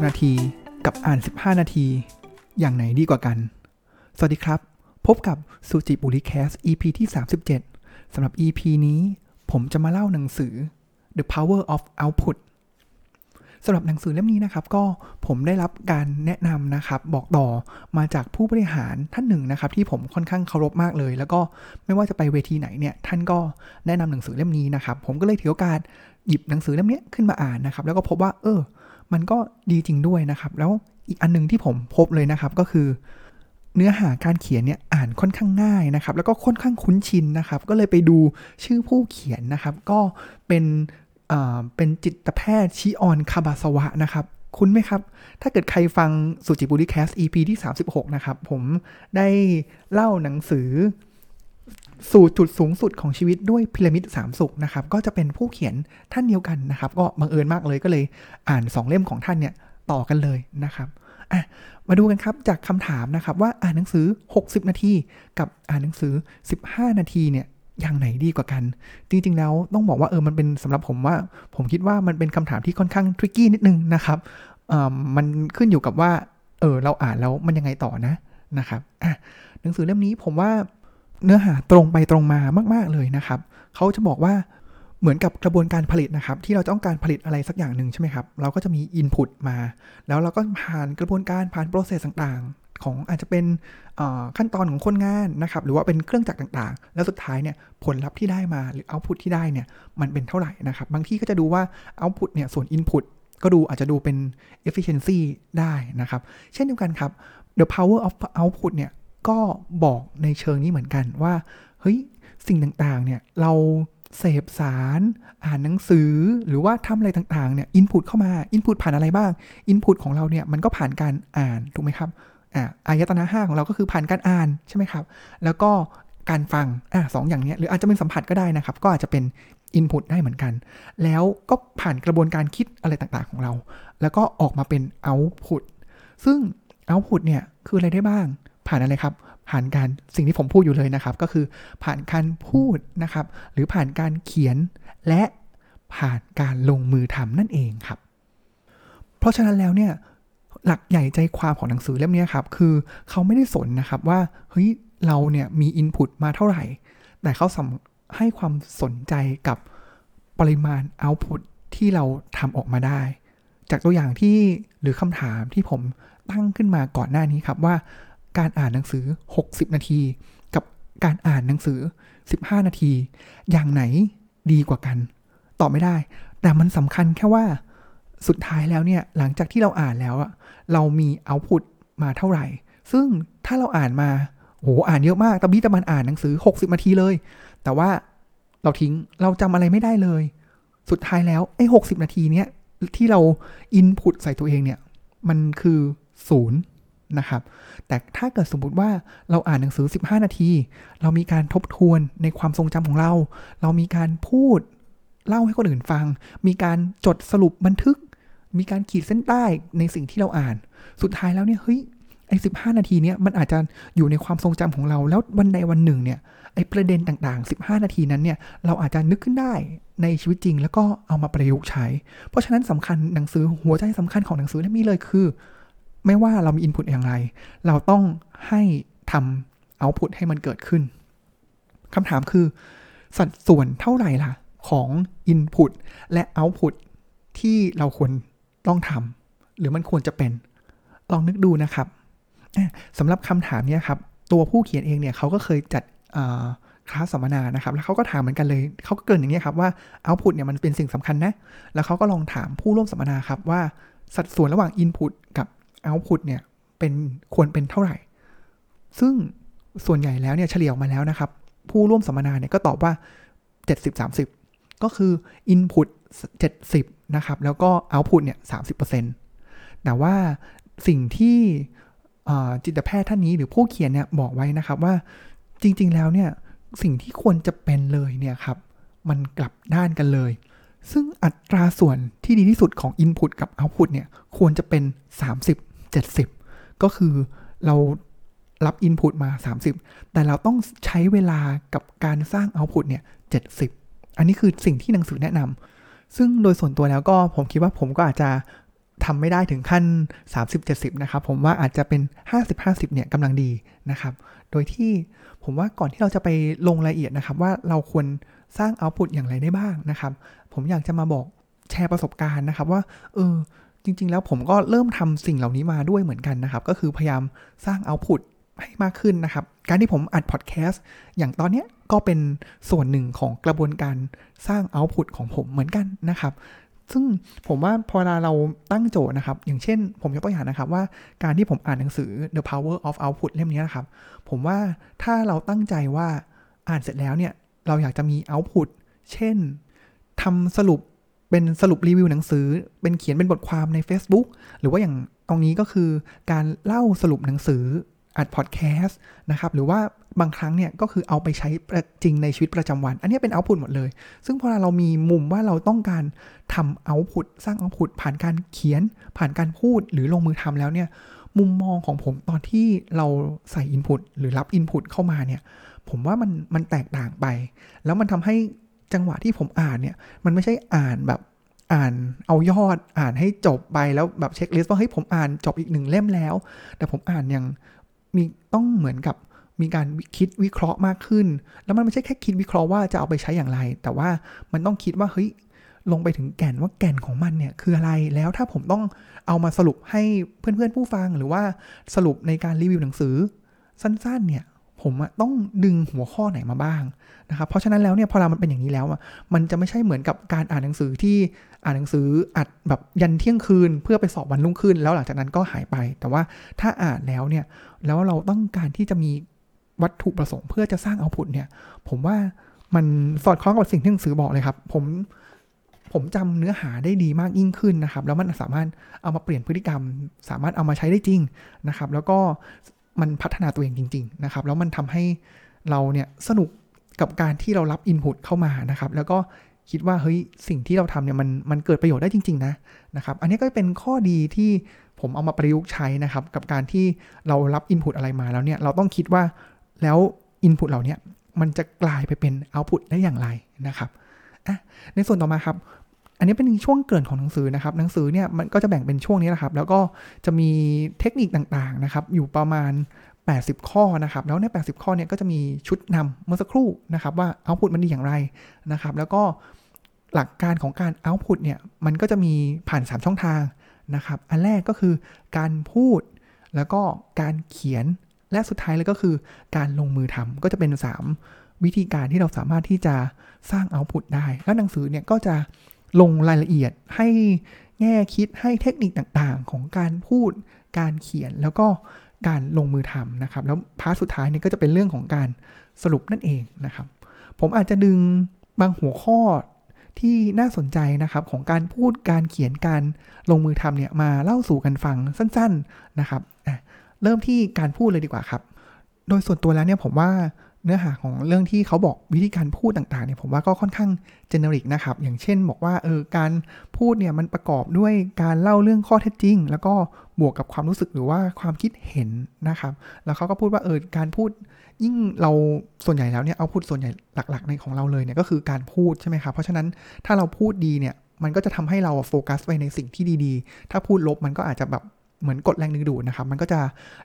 60นาที กับอ่าน 15 นาที อย่างไหนดีกว่ากัน สวัสดีครับ พบกับสุจิบุริแคส EP ที่ 37 สำหรับ EP นี้ผมจะมาเล่าหนังสือ The Power of Output สำหรับหนังสือเล่มนี้นะครับ ก็ผมได้รับการแนะนำนะครับ บอกต่อมาจากผู้บริหารท่านหนึ่งนะครับ ที่ผมค่อนข้างเคารพมากเลย แล้วก็ไม่ว่าจะไปเวทีไหนเนี่ย ท่านก็แนะนำหนังสือเล่มนี้นะครับ ผมก็เลยถือโอกาสหยิบหนังสือเล่มนี้ขึ้นมาอ่านนะครับ แล้วก็พบว่า เออ มันก็ดีจริงด้วยนะครับ แล้วอีกอันหนึงที่ผมพบเลยนะครับก็คือ เนื้อหาการเขียนเนี่ยอ่านค่อนข้างง่ายนะครับ แล้วก็ค่อนข้างคุ้นชินนะครับ ก็เลยไปดูชื่อผู้เขียนนะครับ ก็เป็นเอ่อเป็นจิตแพทย์ชิออนคาบาสวะนะครับคุ้นไหมครับ ถ้าเกิดใครฟังสุจิบุริแคส EP ที่ 36 นะครับ ผมได้เล่าหนังสือ สู่จุดสูงสุดของชีวิตด้วยพีระมิดสามสุขนะครับ ก็จะเป็นผู้เขียนท่านเดียวกันนะครับ ก็บังเอิญมากเลยก็เลยอ่านสองเล่มของท่านเนี่ยต่อกันเลยนะครับอะมาดูกันครับจากคำถามนะครับว่าอ่านหนังสือ 60 นาทีกับอ่านหนังสือ 15 นาทีเนี่ยอย่างไหนดีกว่ากัน จริงๆ แล้วต้องบอกว่าเออมันเป็นสำหรับผมว่า ผมคิดว่ามันเป็นคำถามที่ค่อนข้างทริกกี้นิดนึงนะครับมันขึ้นอยู่กับว่าเออเราอ่านแล้วมันยังไงต่อนะนะครับอะหนังสือเล่มนี้ผมว่า เนื้อหาตรงไปตรงมามาก ๆเลยนะครับเขาจะบอกว่าเหมือนกับกระบวนการผลิตนะครับ ที่เราต้องการผลิตอะไรสักอย่างหนึ่งใช่ไหมครับ เราก็จะมี Input มา แล้วเราก็ผ่านกระบวนการผ่านโปรเซสต่างๆ ของอาจจะเป็นขั้นตอนของคนงานนะครับ หรือว่าเป็นเครื่องจักรต่างๆ แล้วสุดท้ายเนี่ยผลลัพธ์ที่ได้มาหรือ Output ที่ได้เนี่ยมันเป็นเท่าไหร่นะครับ บางที่ก็จะดูว่า Output เนี่ยส่วน Input ก็ดูอาจจะดูเป็น efficiency ได้นะครับ เช่นเดียวกันครับ the power of output เนี่ย ก็บอกในเชิงนี้เหมือนกันว่า เฮ้ย สิ่งต่างๆ เนี่ย เราเสพสาร อ่านหนังสือ หรือว่าทำอะไรต่างๆ เนี่ย อินพุตเข้ามา อินพุตผ่านอะไรบ้าง อินพุตของเราเนี่ย มันก็ผ่านการอ่าน ถูกไหมครับ อ่าอายตนะห้าของเราก็คือผ่านการอ่าน ใช่ไหมครับ แล้วก็การฟัง อ่าสองอย่างเนี้ยหรืออาจจะเป็นสัมผัสก็ได้นะครับ ก็อาจจะเป็นอินพุตได้เหมือนกัน แล้วก็ผ่านกระบวนการคิดอะไรต่างๆ ของเรา แล้วก็ออกมาเป็นเอาพุตซึ่งเอาพุตเนี่ย คืออะไรได้บ้าง ผ่านอะไรครับ ผ่านการสิ่งที่ผมพูดอยู่เลยนะครับ ก็คือผ่านการพูดนะครับ หรือผ่านการเขียนและผ่านการลงมือทำนั่นเองครับ เพราะฉะนั้นแล้วเนี่ยหลักใหญ่ใจความของหนังสือเล่มนี้ครับ คือเขาไม่ได้สนนะครับว่าเฮ้ยเราเนี่ยมีอินพุตมาเท่าไหร่ แต่เขาสให้ความสนใจกับปริมาณเอาพุตที่เราทำออกมาได้ จากตัวอย่างที่หรือคำถามที่ผมตั้งขึ้นมาก่อนหน้านี้ครับว่า การอ่านหนังสือ 60 นาที กับการอ่านหนังสือ 15 นาที อย่างไหนดีกว่ากัน ตอบไม่ได้ แต่มันสำคัญแค่ว่าสุดท้ายแล้วเนี่ย หลังจากที่เราอ่านแล้วอะเรามีเอาพุตมาเท่าไหร่ ซึ่งถ้าเราอ่านมาโหอ่านเยอะมากตะบี้ตะมันอ่านหนังสือ 60 นาทีเลย แต่ว่าเราทิ้งเราจำอะไรไม่ได้เลย สุดท้ายแล้วไอ้60นาทีเนี้ยที่เราอินพุตใส่ตัวเองเนี่ย มันคือศูนย์ นะครับ แต่ถ้าเกิดสมมติว่าเราอ่านหนังสือ 15 นาที เรามีการทบทวนในความทรงจำของเรา เรามีการพูดเล่าให้คนอื่นฟัง มีการจดสรุปบันทึก มีการขีดเส้นใต้ในสิ่งที่เราอ่าน สุดท้ายแล้วเนี่ยเฮ้ยไอ้สินาทีเนี้ยมันอาจจะอยู่ในความทรงจำของเรา แล้ววันใดวันหนึ่งเนี่ยไอ้ประเด็นต่างๆ 15 นาทีนั้นเนี่ยเราอาจจะนึกขึ้นได้ในชีวิตจริง แล้วก็เอามาประยุกต์ใช้ เพราะฉะนั้นสำคัญหนังสือหัวใจสำคัญของหนังสือเล่มนี้เลยคือ ไม่ว่าเรามีอินพุตอย่างไร เราต้องให้ทำเอาพุตให้มันเกิดขึ้นคำถามคือ สัดส่วนเท่าไหร่ล่ะ ของอินพุตและเอาพุตที่เราควรต้องทำหรือมันควรจะเป็น ลองนึกดูนะครับสำหรับคำถามนี้ครับ ตัวผู้เขียนเองเนี่ยเขาก็เคยจัดคลาสสัมมนานะครับ แล้วเขาก็ถามเหมือนกันเลยเขาก็เกินอย่างนี้ครับว่าเอาพุตเนี่ยมันเป็นสิ่งสำคัญนะ แล้วเขาก็ลองถามผู้ร่วมสัมมนาครับว่าสัดส่วนระหว่าง Input กับ Output เนี่ยเป็นควรเป็นเท่าไหร่ ซึ่งส่วนใหญ่แล้วเนี่ยเฉลี่ยออกมาแล้วนะครับ ผู้ร่วมสัมมนาเนี่ยก็ตอบว่า 70 30 ก็คือ Input 70 นะครับ แล้วก็ Output เนี่ย 30%แต่ว่าสิ่งที่จิตแพทย์ท่านนี้หรือผู้เขียนเนี่ยบอกไว้นะครับว่าจริง ๆ แล้วเนี่ยสิ่งที่ควรจะเป็นเลยเนี่ยครับ มันกลับด้านกันเลย ซึ่งอัตราส่วนที่ดีที่สุดของ Input กับ Output เนี่ยควรจะเป็น 30 70 ก็คือเรารับ Input มา 30 แต่เราต้องใช้เวลากับการสร้าง Output เนี่ย 70 อันนี้คือสิ่งที่หนังสือแนะนำซึ่งโดยส่วนตัวแล้วก็ผมคิดว่าผมก็อาจจะทำไม่ได้ถึงขั้น 30-70 นะครับ ผมว่าอาจจะเป็น 50-50 เนี่ยกำลังดีนะครับ โดยที่ผมว่าก่อนที่เราจะไปลงรายละเอียดนะครับ ว่าเราควรสร้างเอาต์พุตอย่างไรได้บ้างนะครับ ผมอยากจะมาบอกแชร์ประสบการณ์นะครับ ว่า เออ จริง ๆ แล้วผมก็เริ่มทำสิ่งเหล่านี้มาด้วยเหมือนกันนะครับ ก็คือพยายามสร้างเอาต์พุตให้มากขึ้นนะครับ การที่ผมอัดพอดแคสต์อย่างตอนนี้ก็เป็นส่วนหนึ่งของกระบวนการสร้างเอาต์พุตของผมเหมือนกันนะครับ ซึ่งผมว่าพอเวลาเราตั้งโจทย์นะครับ อย่างเช่น ผมยกตัวอย่างนะครับว่าการที่ผมอ่านหนังสือ The Power of Output เล่มนี้นะครับ ผมว่าถ้าเราตั้งใจว่าอ่านเสร็จแล้วเนี่ยเราอยากจะมี output เช่นทำสรุป เป็นสรุปรีวิวหนังสือ เป็นเขียนเป็นบทความใน Facebook หรือว่าอย่างตรงนี้ก็คือการเล่าสรุปหนังสืออัดพอดแคสต์นะครับหรือว่าบางครั้งเนี่ยก็คือเอาไปใช้จริงในชีวิตประจำวัน อันนี้เป็นเอาพุตหมดเลย ซึ่งพอเรามีมุมว่าเราต้องการทำเอาพุตสร้างเอาพุตผ่านการเขียน ผ่านการพูดหรือลงมือทำแล้วเนี่ยมุมมองของผมตอนที่เราใส่อินพุตหรือรับอินพุตเข้ามาเนี่ยผมว่ามันมันแตกต่างไป แล้วมันทำให้ จังหวะที่ผมอ่านเนี่ย มันไม่ใช่อ่านแบบอ่านเอายอดอ่านให้จบไปแล้วแบบเช็คลิสต์ว่าเฮ้ยผมอ่านจบอีกหนึ่งเล่มแล้ว แต่ผมอ่านย่างมีต้องเหมือนกับมีการคิดวิเคราะห์มากขึ้น แล้วมันไม่ใช่แค่คิดวิเคราะห์ว่าจะเอาไปใช้อย่างไร แต่ว่ามันต้องคิดว่าเฮ้ยลงไปถึงแก่นว่าแก่นของมันเนี่ยคืออะไรแล้วถ้าผมต้องเอามาสรุปให้เพื่อนๆผู้ฟังหรือว่าสรุปในการรีวิวหนังสือสั้นๆเนี่ย ผมต้องดึงหัวข้อไหนมาบ้างนะครับเพราะฉะนั้นแล้วเนี่ยพอเรามันเป็นอย่างนี้แล้วมันจะไม่ใช่เหมือนกับการอ่านหนังสือที่อ่านหนังสืออัดแบบยันเที่ยงคืน เพื่อไปสอบวันรุ่งขึ้น แล้วหลังจากนั้นก็หายไป แต่ว่าถ้าอ่านแล้วเนี่ยแล้วเราต้องการที่จะมีวัตถุประสงค์เพื่อจะสร้างเอาผลเนี่ย ผมว่ามันสอดคล้องกับสิ่งที่หนังสือบอกเลยครับ ผมผมจำเนื้อหาได้ดีมากยิ่งขึ้นนะครับ แล้วมันสามารถเอามาเปลี่ยนพฤติกรรม สามารถเอามาใช้ได้จริงนะครับ แล้วก็ มันพัฒนาตัวเองจริง ๆ นะครับ แล้วมันทำให้เราเนี่ยสนุกกับการที่เรารับอินพุตเข้ามานะครับ แล้วก็คิดว่าเฮ้ยสิ่งที่เราทำเนี่ยมันมันเกิดประโยชน์ได้จริง ๆ นะนะครับ อันนี้ก็เป็นข้อดีที่ผมเอามาประยุกต์ใช้นะครับ กับการที่เรารับอินพุตอะไรมาแล้วเนี่ยเราต้องคิดว่าแล้วอินพุตเหล่านี้มันจะกลายไปเป็นเอาพุตได้อย่างไรนะครับอะในส่วนต่อมาครับ อันนี้เป็นช่วงเกินของหนังสือนะครับ หนังสือเนี่ยมันก็จะแบ่งเป็นช่วงนี้นะครับ แล้วก็จะมีเทคนิคต่างๆนะครับ อยู่ประมาณ 80 ข้อนะครับ แล้วใน 80 ข้อเนี่ยก็จะมีชุดนำเมื่อสักครู่นะครับ ว่าเอาพุตมันดีอย่างไรนะครับ แล้วก็หลักการของการเอาพุตเนี่ยมันก็จะมีผ่าน 3 ช่องทางนะครับ อันแรกก็คือการพูด แล้วก็การเขียน และสุดท้ายเลยก็คือการลงมือทำก็จะเป็น 3 วิธีการที่เราสามารถที่จะสร้างเอาพุตได้ แล้วหนังสือเนี่ยก็จะ ลงรายละเอียดให้แง่คิดให้เทคนิคต่างๆ ของการพูดการเขียนแล้วก็การลงมือทำนะครับ แล้วพาร์ทสุดท้ายเนี่ยก็จะเป็นเรื่องของการสรุปนั่นเองนะครับ ผมอาจจะดึงบางหัวข้อที่น่าสนใจนะครับของการพูดการเขียนการลงมือทำเนี่ยมาเล่าสู่กันฟังสั้น ๆนะครับเริ่มที่การพูดเลยดีกว่าครับ โดยส่วนตัวแล้วเนี่ยผมว่า เนื้อหาของเรื่องที่เขาบอกวิธีการพูดต่างๆเนี่ยผมว่าก็ค่อนข้างเจเนริกนะครับ อย่างเช่นบอกว่าเออการพูดเนี่ยมันประกอบด้วยการเล่าเรื่องข้อเท็จจริง แล้วก็บวกกับความรู้สึกหรือว่าความคิดเห็นนะครับ แล้วเขาก็พูดว่าเออการพูดยิ่งเราส่วนใหญ่แล้วเนี่ยเอาพูดส่วนใหญ่หลักๆในของเราเลยเนี่ยก็คือการพูดใช่ไหมครับเพราะฉะนั้นถ้าเราพูดดีเนี่ยมันก็จะทำให้เราโฟกัสไปในสิ่งที่ดีๆ ถ้าพูดลบมันก็อาจจะแบบ เหมือนกดแรงดึงดูดนะครับ มันก็จะ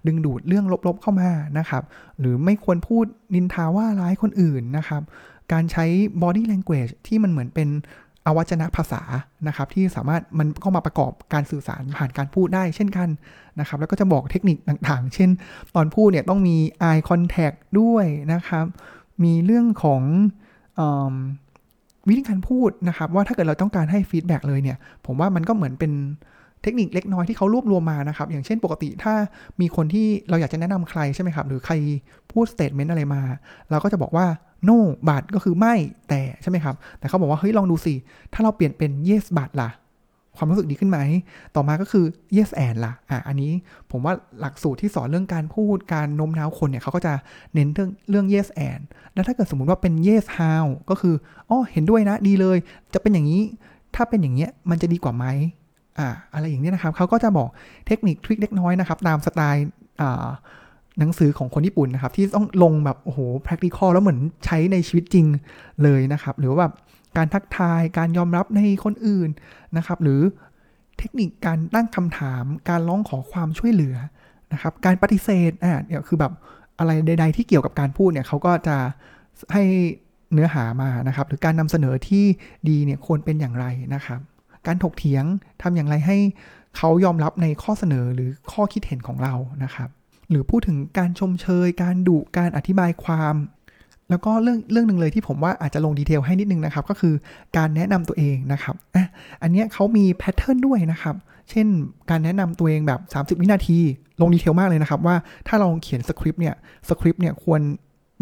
ดึงดูดเรื่องลบๆเข้ามานะครับ หรือไม่ควรพูดนินทาว่าร้ายคนอื่นนะครับ การใช้ body language ที่มันเหมือนเป็นอวัจนภาษานะครับที่สามารถมันเข้ามาประกอบการสื่อสารผ่านการพูดได้เช่นกันนะครับ แล้วก็จะบอกเทคนิคต่างๆ เช่น ตอนพูดเนี่ยต้องมี eye contact ด้วยนะครับ มีเรื่องของอวิธีการพูดนะครับ ว่าถ้าเกิดเราต้องการให้ feedback เลยเนี่ย ผมว่ามันก็เหมือนเป็น เทคนิคเล็กน้อยที่เขารวบรวมมานะครับ อย่างเช่นปกติถ้ามีคนที่เราอยากจะแนะนำใครใช่ไหมครับ หรือใครพูด statement อะไรมา เราก็จะบอกว่า no บัตก็คือไม่แต่ใช่ไหมครับ แต่เขาบอกว่าเฮ้ยลองดูสิ ถ้าเราเปลี่ยนเป็น yes but ล่ะ ความรู้สึกดีขึ้นไหม ต่อมาก็คือ yes and ล่ะ อะ อันนี้ผมว่าหลักสูตรที่สอนเรื่องการพูดการโน้มน้าวคนเนี่ยเขาก็จะเน้นเรื่องเรื่อง yes and แล้วถ้าเกิดสมมุติว่าเป็น yes how ก็คืออ๋อเห็นด้วยนะดีเลย จะเป็นอย่างนี้ ถ้าเป็นอย่างเงี้ยมันจะดีกว่าไหม อ่าอะไรอย่างนี้นะครับเขาก็จะบอกเทคนิคทริคเล็กน้อยนะครับ ตามสไตล์อ่าหนังสือของคนญี่ปุ่นนะครับ ที่ต้องลงแบบโอ้โห practical แล้วเหมือนใช้ในชีวิตจริงเลยนะครับ หรือว่าแบบการทักทายการยอมรับในคนอื่นนะครับ หรือเทคนิคการตั้งคำถาม การร้องขอความช่วยเหลือนะครับ การปฏิเสธอ่าเนี่ยคือแบบอะไรใด ๆ ที่เกี่ยวกับการพูดเนี่ยเขาก็จะให้เนื้อหามานะครับ หรือการนำเสนอที่ดีเนี่ยควรเป็นอย่างไรนะครับ การถกเถียงทำอย่างไรให้เขายอมรับในข้อเสนอหรือข้อคิดเห็นของเรานะครับ หรือพูดถึงการชมเชย การดุการอธิบายความ แล้วก็เรื่องเรื่องหนึ่งเลยที่ผมว่าอาจจะลงดีเทลให้นิดนึงนะครับ ก็คือการแนะนำตัวเองนะครับอะอันนี้เขามีแพทเทิร์นด้วยนะครับเช่น การแนะนำตัวเองแบบ 30 วินาที ลงดีเทลมากเลยนะครับ ว่าถ้าเราเขียนสคริปต์เนี่ยสคริปต์เนี่ยควร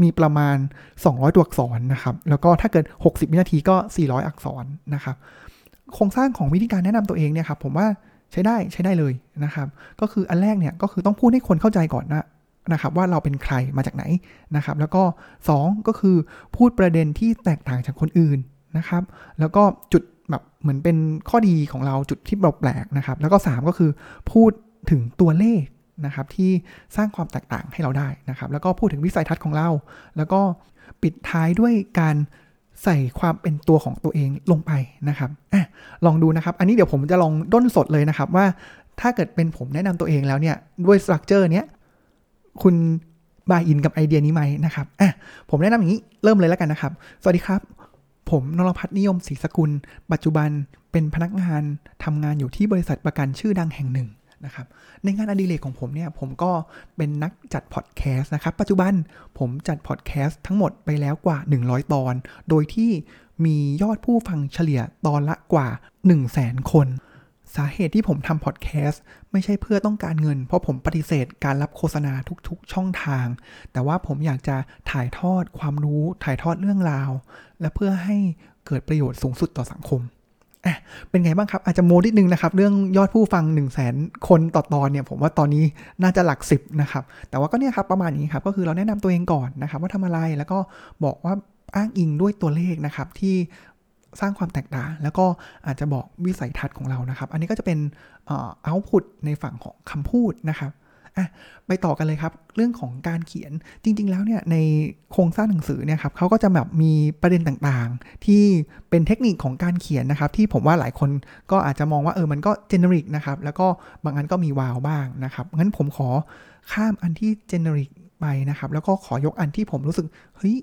มีประมาณ 200 ตัวอักษรนะครับ แล้วก็ถ้าเกิด 60 วินาทีก็ 400 อักษรนะครับ โครงสร้างของวิธีการแนะนำตัวเองเนี่ยครับผมว่าใช้ได้ใช้ได้เลยนะครับ ก็คืออันแรกเนี่ยก็คือต้องพูดให้คนเข้าใจก่อนนะนะครับว่าเราเป็นใครมาจากไหนนะครับ แล้วก็ 2 ก็คือพูดประเด็นที่แตกต่างจากคนอื่นนะครับ แล้วก็จุดแบบเหมือนเป็นข้อดีของเราจุดที่เราแปลกนะครับ แล้วก็ 3 ก็คือพูดถึงตัวเลขนะครับที่สร้างความแตกต่างให้เราได้นะครับ แล้วก็พูดถึงวิสัยทัศน์ของเรา แล้วก็ปิดท้ายด้วยการ ใส่ความเป็นตัวของตัวเองลงไปนะครับอะลองดูนะครับ อันนี้เดี๋ยวผมจะลองด้นสดเลยนะครับว่าถ้าเกิดเป็นผมแนะนำตัวเองแล้วเนี่ยด้วย structure เนี้ยคุณ buy in กับไอเดียนี้ไหมนะครับอะผมแนะนำอย่างนี้เริ่มเลยแล้วกันนะครับ สวัสดีครับ ผมนรพัฒน์นิยมศรีสกุล ปัจจุบันเป็นพนักงานทำงานอยู่ที่บริษัทประกันชื่อดังแห่งหนึ่ง นะครับในงานอดิเรกของผมเนี่ยผมก็เป็นนักจัดพอดแคสต์นะครับ ปัจจุบันผมจัดพอดแคสต์ทั้งหมดไปแล้วกว่า 100 ตอน โดยที่มียอดผู้ฟังเฉลี่ยตอนละกว่า 1 0 0 0 0แสนคน สาเหตุที่ผมทำพอดแคสต์ไม่ใช่เพื่อต้องการเงิน เพราะผมปฏิเสธการรับโฆษณาทุกๆ ช่องทาง แต่ว่าผมอยากจะถ่ายทอดความรู้ถ่ายทอดเรื่องราว และเพื่อให้เกิดประโยชน์สูงสุดต่อสังคม อะเป็นไงบ้างครับ อาจจะโมดิดนึงนะครับ เรื่องยอดผู้ฟัง 1 0 0 0 0แสนคนต่อตอนเนี่ยผมว่าตอนนี้น่าจะหลักสิบนะครับ แต่ว่าก็เนี่ยครับประมาณนี้ครับก็คือเราแนะนำตัวเองก่อนนะครับ ว่าทำอะไรแล้วก็บอกว่าอ้างอิงด้วยตัวเลขนะครับที่สร้างความแตกต่าง แล้วก็อาจจะบอกวิสัยทัศน์ของเรานะครับ อันนี้ก็จะเป็นเอาต์พุตในฝั่งของคำพูดนะครับ อะไปต่อกันเลยครับ เรื่องของการเขียนจริง ๆ แล้วเนี่ยในโครงสร้างหนังสือเนี่ยครับเขาก็จะแบบมีประเด็นต่างๆ ที่เป็นเทคนิคของการเขียนนะครับ ที่ผมว่าหลายคนก็อาจจะมองว่าเออมันก็เจเนริกนะครับ แล้วก็บางอันก็มีวาวบ้างนะครับงั้นผมขอข้ามอันที่เจเนริกไปนะครับ แล้วก็ขอยกอันที่ผมรู้สึกเฮ้ย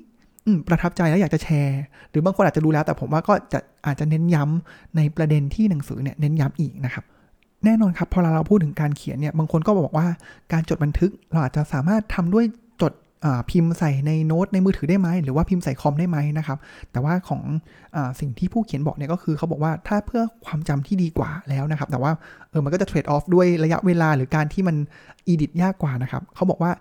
ประทับใจแล้วอยากจะแชร์ หรือบางคนอาจจะรู้แล้วแต่ผมว่าก็จะอาจจะเน้นย้ำในประเด็นที่หนังสือเนี่ยเน้นย้ำอีกนะครับ แน่นอนครับพอเราพูดถึงการเขียนเนี่ยบางคนก็บอกว่าการจดบันทึกเราอาจจะสามารถทำด้วยจดพิมพ์ใส่ในโน้ตในมือถือได้ไหมหรือว่าพิมพ์ใส่คอมได้ไหมนะครับ แต่ว่าของอสิ่งที่ผู้เขียนบอกเนี่ยก็คือเขาบอกว่าถ้าเพื่อความจำที่ดีกว่าแล้วนะครับ แต่ว่าเออมันก็จะเทรดออฟด้วยระยะเวลาหรือการที่มันedit ยากกว่านะครับเขาบอกว่า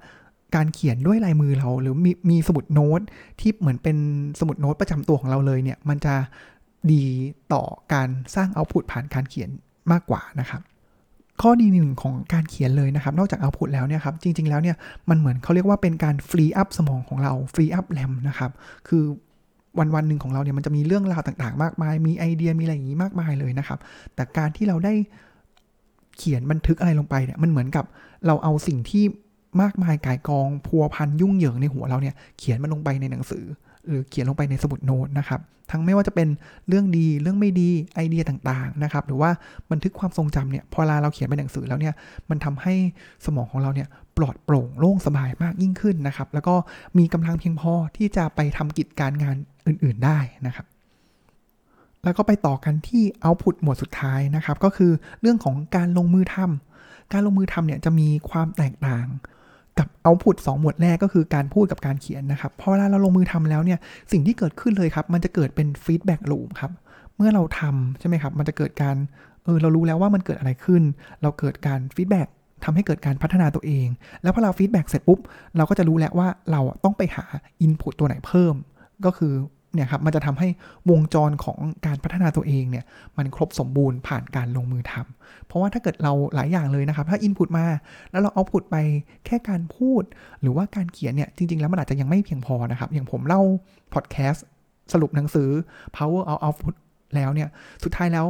การเขียนด้วยลายมือเราหรือมีมีสมุดโน้ตที่เหมือนเป็นสมุดโน้ตประจำตัวของเราเลยเนี่ยมันจะดีต่อการสร้าง output ผ่านการเขียนมากกว่านะครับ ข้อดีหนึ่งของการเขียนเลยนะครับ นอกจาก output แล้วเนี่ยครับ จริง ๆ แล้วเนี่ย มันเหมือนเขาเรียกว่าเป็นการ free up สมองของเรา free up RAM นะครับ คือวันวันหนึ่งของเราเนี่ย มันจะมีเรื่องราวต่างๆ มากมาย มีไอเดีย มีอะไรอย่างนี้มากมายเลยนะครับ แต่การที่เราได้เขียนบันทึกอะไรลงไปเนี่ย มันเหมือนกับเราเอาสิ่งที่มากมายกายกอง พัวพันยุ่งเหยิงในหัวเราเนี่ย เขียนมันลงไปในหนังสือ หรือเขียนลงไปในสมุดโน้ตนะครับ ทั้งไม่ว่าจะเป็นเรื่องดีเรื่องไม่ดีไอเดียต่างๆนะครับ หรือว่าบันทึกความทรงจำเนี่ยพอเราเขียนเป็นหนังสือแล้วเนี่ยมันทำให้สมองของเราเนี่ยปลอดโปร่งโล่งสบายมากยิ่งขึ้นนะครับ แล้วก็มีกำลังเพียงพอที่จะไปทำกิจการงานอื่นๆได้นะครับแล้วก็ไปต่อกันที่ output หมวดสุดท้ายนะครับ ก็คือเรื่องของการลงมือทำการลงมือทำเนี่ยจะมีความแตกต่าง กับ output สองหมวดแรกก็คือการพูดกับการเขียนนะครับพอเวลาเราลงมือทำแล้วเนี่ยสิ่งที่เกิดขึ้นเลยครับ มันจะเกิดเป็น feedback loop ครับเมื่อเราทำใช่ไหมครับ มันจะเกิดการเออเรารู้แล้วว่ามันเกิดอะไรขึ้น เราเกิดการ feedback ทำให้เกิดการพัฒนาตัวเอง แล้วพอเรา feedback เสร็จปุ๊บ เราก็จะรู้แล้วว่าเราต้องไปหาอินพุตตัวไหนเพิ่ม ก็คือ เนี่ยครับมันจะทำให้วงจรของการพัฒนาตัวเองเนี่ยมันครบสมบูรณ์ผ่านการลงมือทำเพราะว่าถ้าเกิดเราหลายอย่างเลยนะครับ ถ้าอินพุตมาแล้วเราเอาพุตไปแค่การพูด หรือว่าการเขียนเนี่ยจริง ๆ แล้วมันอาจจะยังไม่เพียงพอนะครับ อย่างผมเล่าพอดแคสต์สรุปหนังสือ power of output แล้วเนี่ยสุดท้ายแล้ว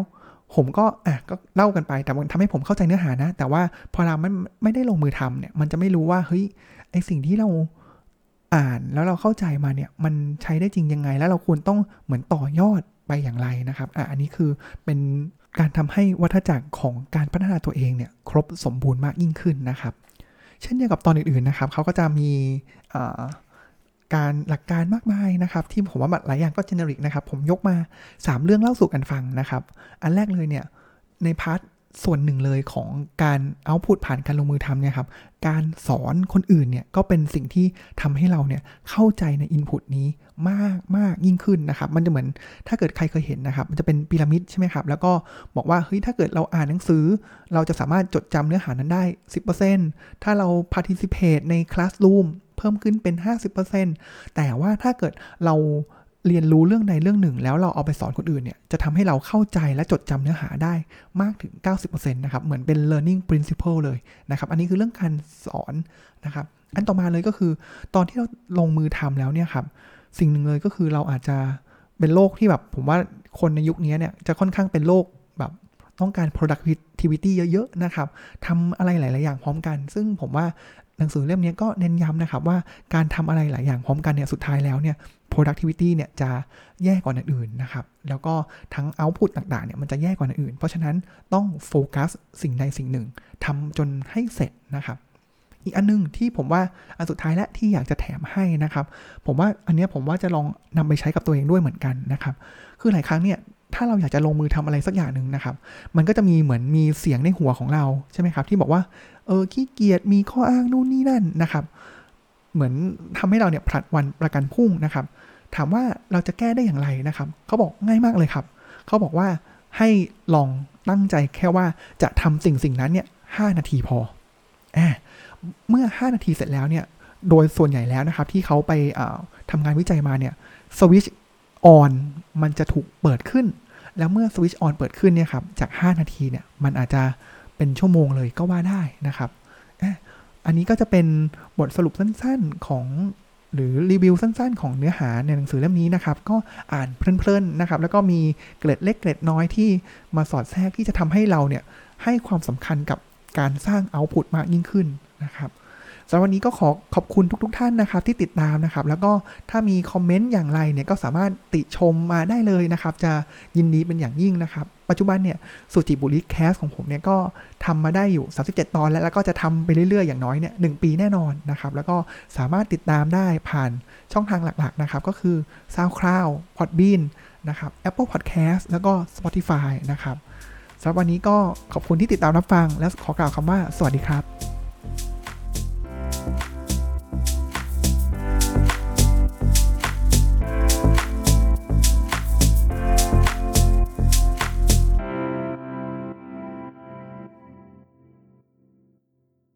ผมก็อะก็เล่ากันไปแต่มันทำให้ผมเข้าใจเนื้อหานะ แต่ว่าพอเราไม่ไม่ได้ลงมือทำเนี่ยมันจะไม่รู้ว่าเฮ้ยไอสิ่งที่เรา อ่านแล้วเราเข้าใจมาเนี่ยมันใช้ได้จริงยังไง แล้วเราควรต้องเหมือนต่อยอดไปอย่างไรนะครับอะอันนี้คือเป็นการทำให้วัฏจักรของการพัฒนาตัวเองเนี่ยครบสมบูรณ์มากยิ่งขึ้นนะครับ เช่นเดียวกับตอนอื่นๆนะครับเขาก็จะมีการหลักการมากมายนะครับ ที่ผมว่าหลายอย่างก็เจเนริกนะครับ ผมยกมา 3 เรื่องเล่าสู่กันฟังนะครับ อันแรกเลยเนี่ยในพาร์ท ส่วนหนึ่งเลยของการเอาพุตผ่านการลงมือทำเนี่ยครับ การสอนคนอื่นเนี่ยก็เป็นสิ่งที่ทำให้เราเนี่ยเข้าใจในอินพุตนี้มากมากยิ่งขึ้นนะครับ มันจะเหมือนถ้าเกิดใครเคยเห็นนะครับ มันจะเป็นพีระมิดใช่ไหมครับ แล้วก็บอกว่าเฮ้ยถ้าเกิดเราอ่านหนังสือ เราจะสามารถจดจำเนื้อหานั้นได้ 10%ถ้าเรา participate ในคลาสรูมเพิ่มขึ้นเป็น 50%แต่ว่าถ้าเกิดเรา เรียนรู้เรื่องใดเรื่องหนึ่ง แล้วเราเอาไปสอนคนอื่นเนี่ยจะทำให้เราเข้าใจและจดจำเนื้อหาได้มากถึง 90%นะครับเหมือนเป็น learning principle เลยนะครับอันนี้คือเรื่องการสอนนะครับอันต่อมาเลยก็คือตอนที่เราลงมือทำแล้วเนี่ยครับสิ่งหนึ่งเลยก็คือเราอาจจะเป็นโลกที่แบบผมว่าคนในยุคนี้เนี่ยจะค่อนข้างเป็นโลกแบบต้องการ productivity เยอะๆนะครับทำอะไรหลาย ๆ อย่างพร้อมกัน ซึ่งผมว่าหนังสือเล่มนี้ก็เน้นย้ำนะครับว่าการทำอะไรหลายอย่างพร้อมกันเนี่ยสุดท้ายแล้วเนี่ย productivity เนี่ยจะแย่กว่าอื่นนะครับ แล้วก็ทั้ง output ต่างๆ เนี่ยมันจะแย่กว่าอื่น เพราะฉะนั้นต้องโฟกัสสิ่งใดสิ่งหนึ่งทำจนให้เสร็จนะครับ อีกอันนึงที่ผมว่าอันสุดท้ายและที่อยากจะแถมให้นะครับ ผมว่าอันนี้ผมว่าจะลองนำไปใช้กับตัวเองด้วยเหมือนกันนะครับ คือหลายครั้งเนี่ยถ้าเราอยากจะลงมือทำอะไรสักอย่างหนึ่งนะครับ มันก็จะมีเหมือนมีเสียงในหัวของเราใช่ไหมครับ ที่บอกว่า เออขี้เกียจ มีข้ออ้างนู่นนี่นั่นนะครับ เหมือนทำให้เราเนี่ยผลัดวันประกันพรุ่งนะครับ ถามว่าเราจะแก้ได้อย่างไรนะครับเขาบอกง่ายมากเลยครับเขาบอกว่าให้ลองตั้งใจแค่ว่าจะทำสิ่งสิ่งนั้นเนี่ยหนาทีพอแอบเมื่อ 5 นาทีเสร็จแล้วเนี่ยโดยส่วนใหญ่แล้วนะครับ ที่เขาไปทำงานวิจัยมาเนี่ยสวิชออนมันจะถูกเปิดขึ้น แล้วเมื่อสวิชออนเปิดขึ้นเนี่ยครับจาก 5 นาทีเนี่ยมันอาจจะเป็นชั่วโมงเลยก็ว่าได้นะครับ อันนี้ก็จะเป็นบทสรุปสั้นๆของหรือรีวิวสั้นๆ ของเนื้อหาในหนังสือเล่มนี้นะครับ ก็อ่านเพลินๆนะครับ แล้วก็มีเกร็ดเล็กเกร็ดน้อยที่มาสอดแทรกที่จะทำให้เราเนี่ยให้ความสำคัญกับการสร้างเอาต์พุตมากยิ่งขึ้นนะครับ สำหรับวันนี้ก็ขอขอบคุณทุกๆทท่านนะครับที่ติดตามนะครับ แล้วก็ถ้ามีคอมเมนต์อย่างไรเนี่ยก็สามารถติชมมาได้เลยนะครับ จะยินดีเป็นอย่างยิ่งนะครับ ปัจจุบันเนี่ยสุจิบุริแคสของผมเนี่ยก็ทำมาได้อยู่ 37 ตอนแล้วแล้วก็จะทำไปเรื่อยๆอย่างน้อยเนี่ยหปีแน่นอนนะครับ แล้วก็สามารถติดตามได้ผ่านช่องทางหลักๆนะครับก็คือ SoundCloud Podbean นะครับ Apple Podcast แล้วก็ Spotify นะครับสำหรับวันนี้ก็ขอบคุณที่ติดตามรับฟัง และขอกล่าวคำว่าสวัสดีครับ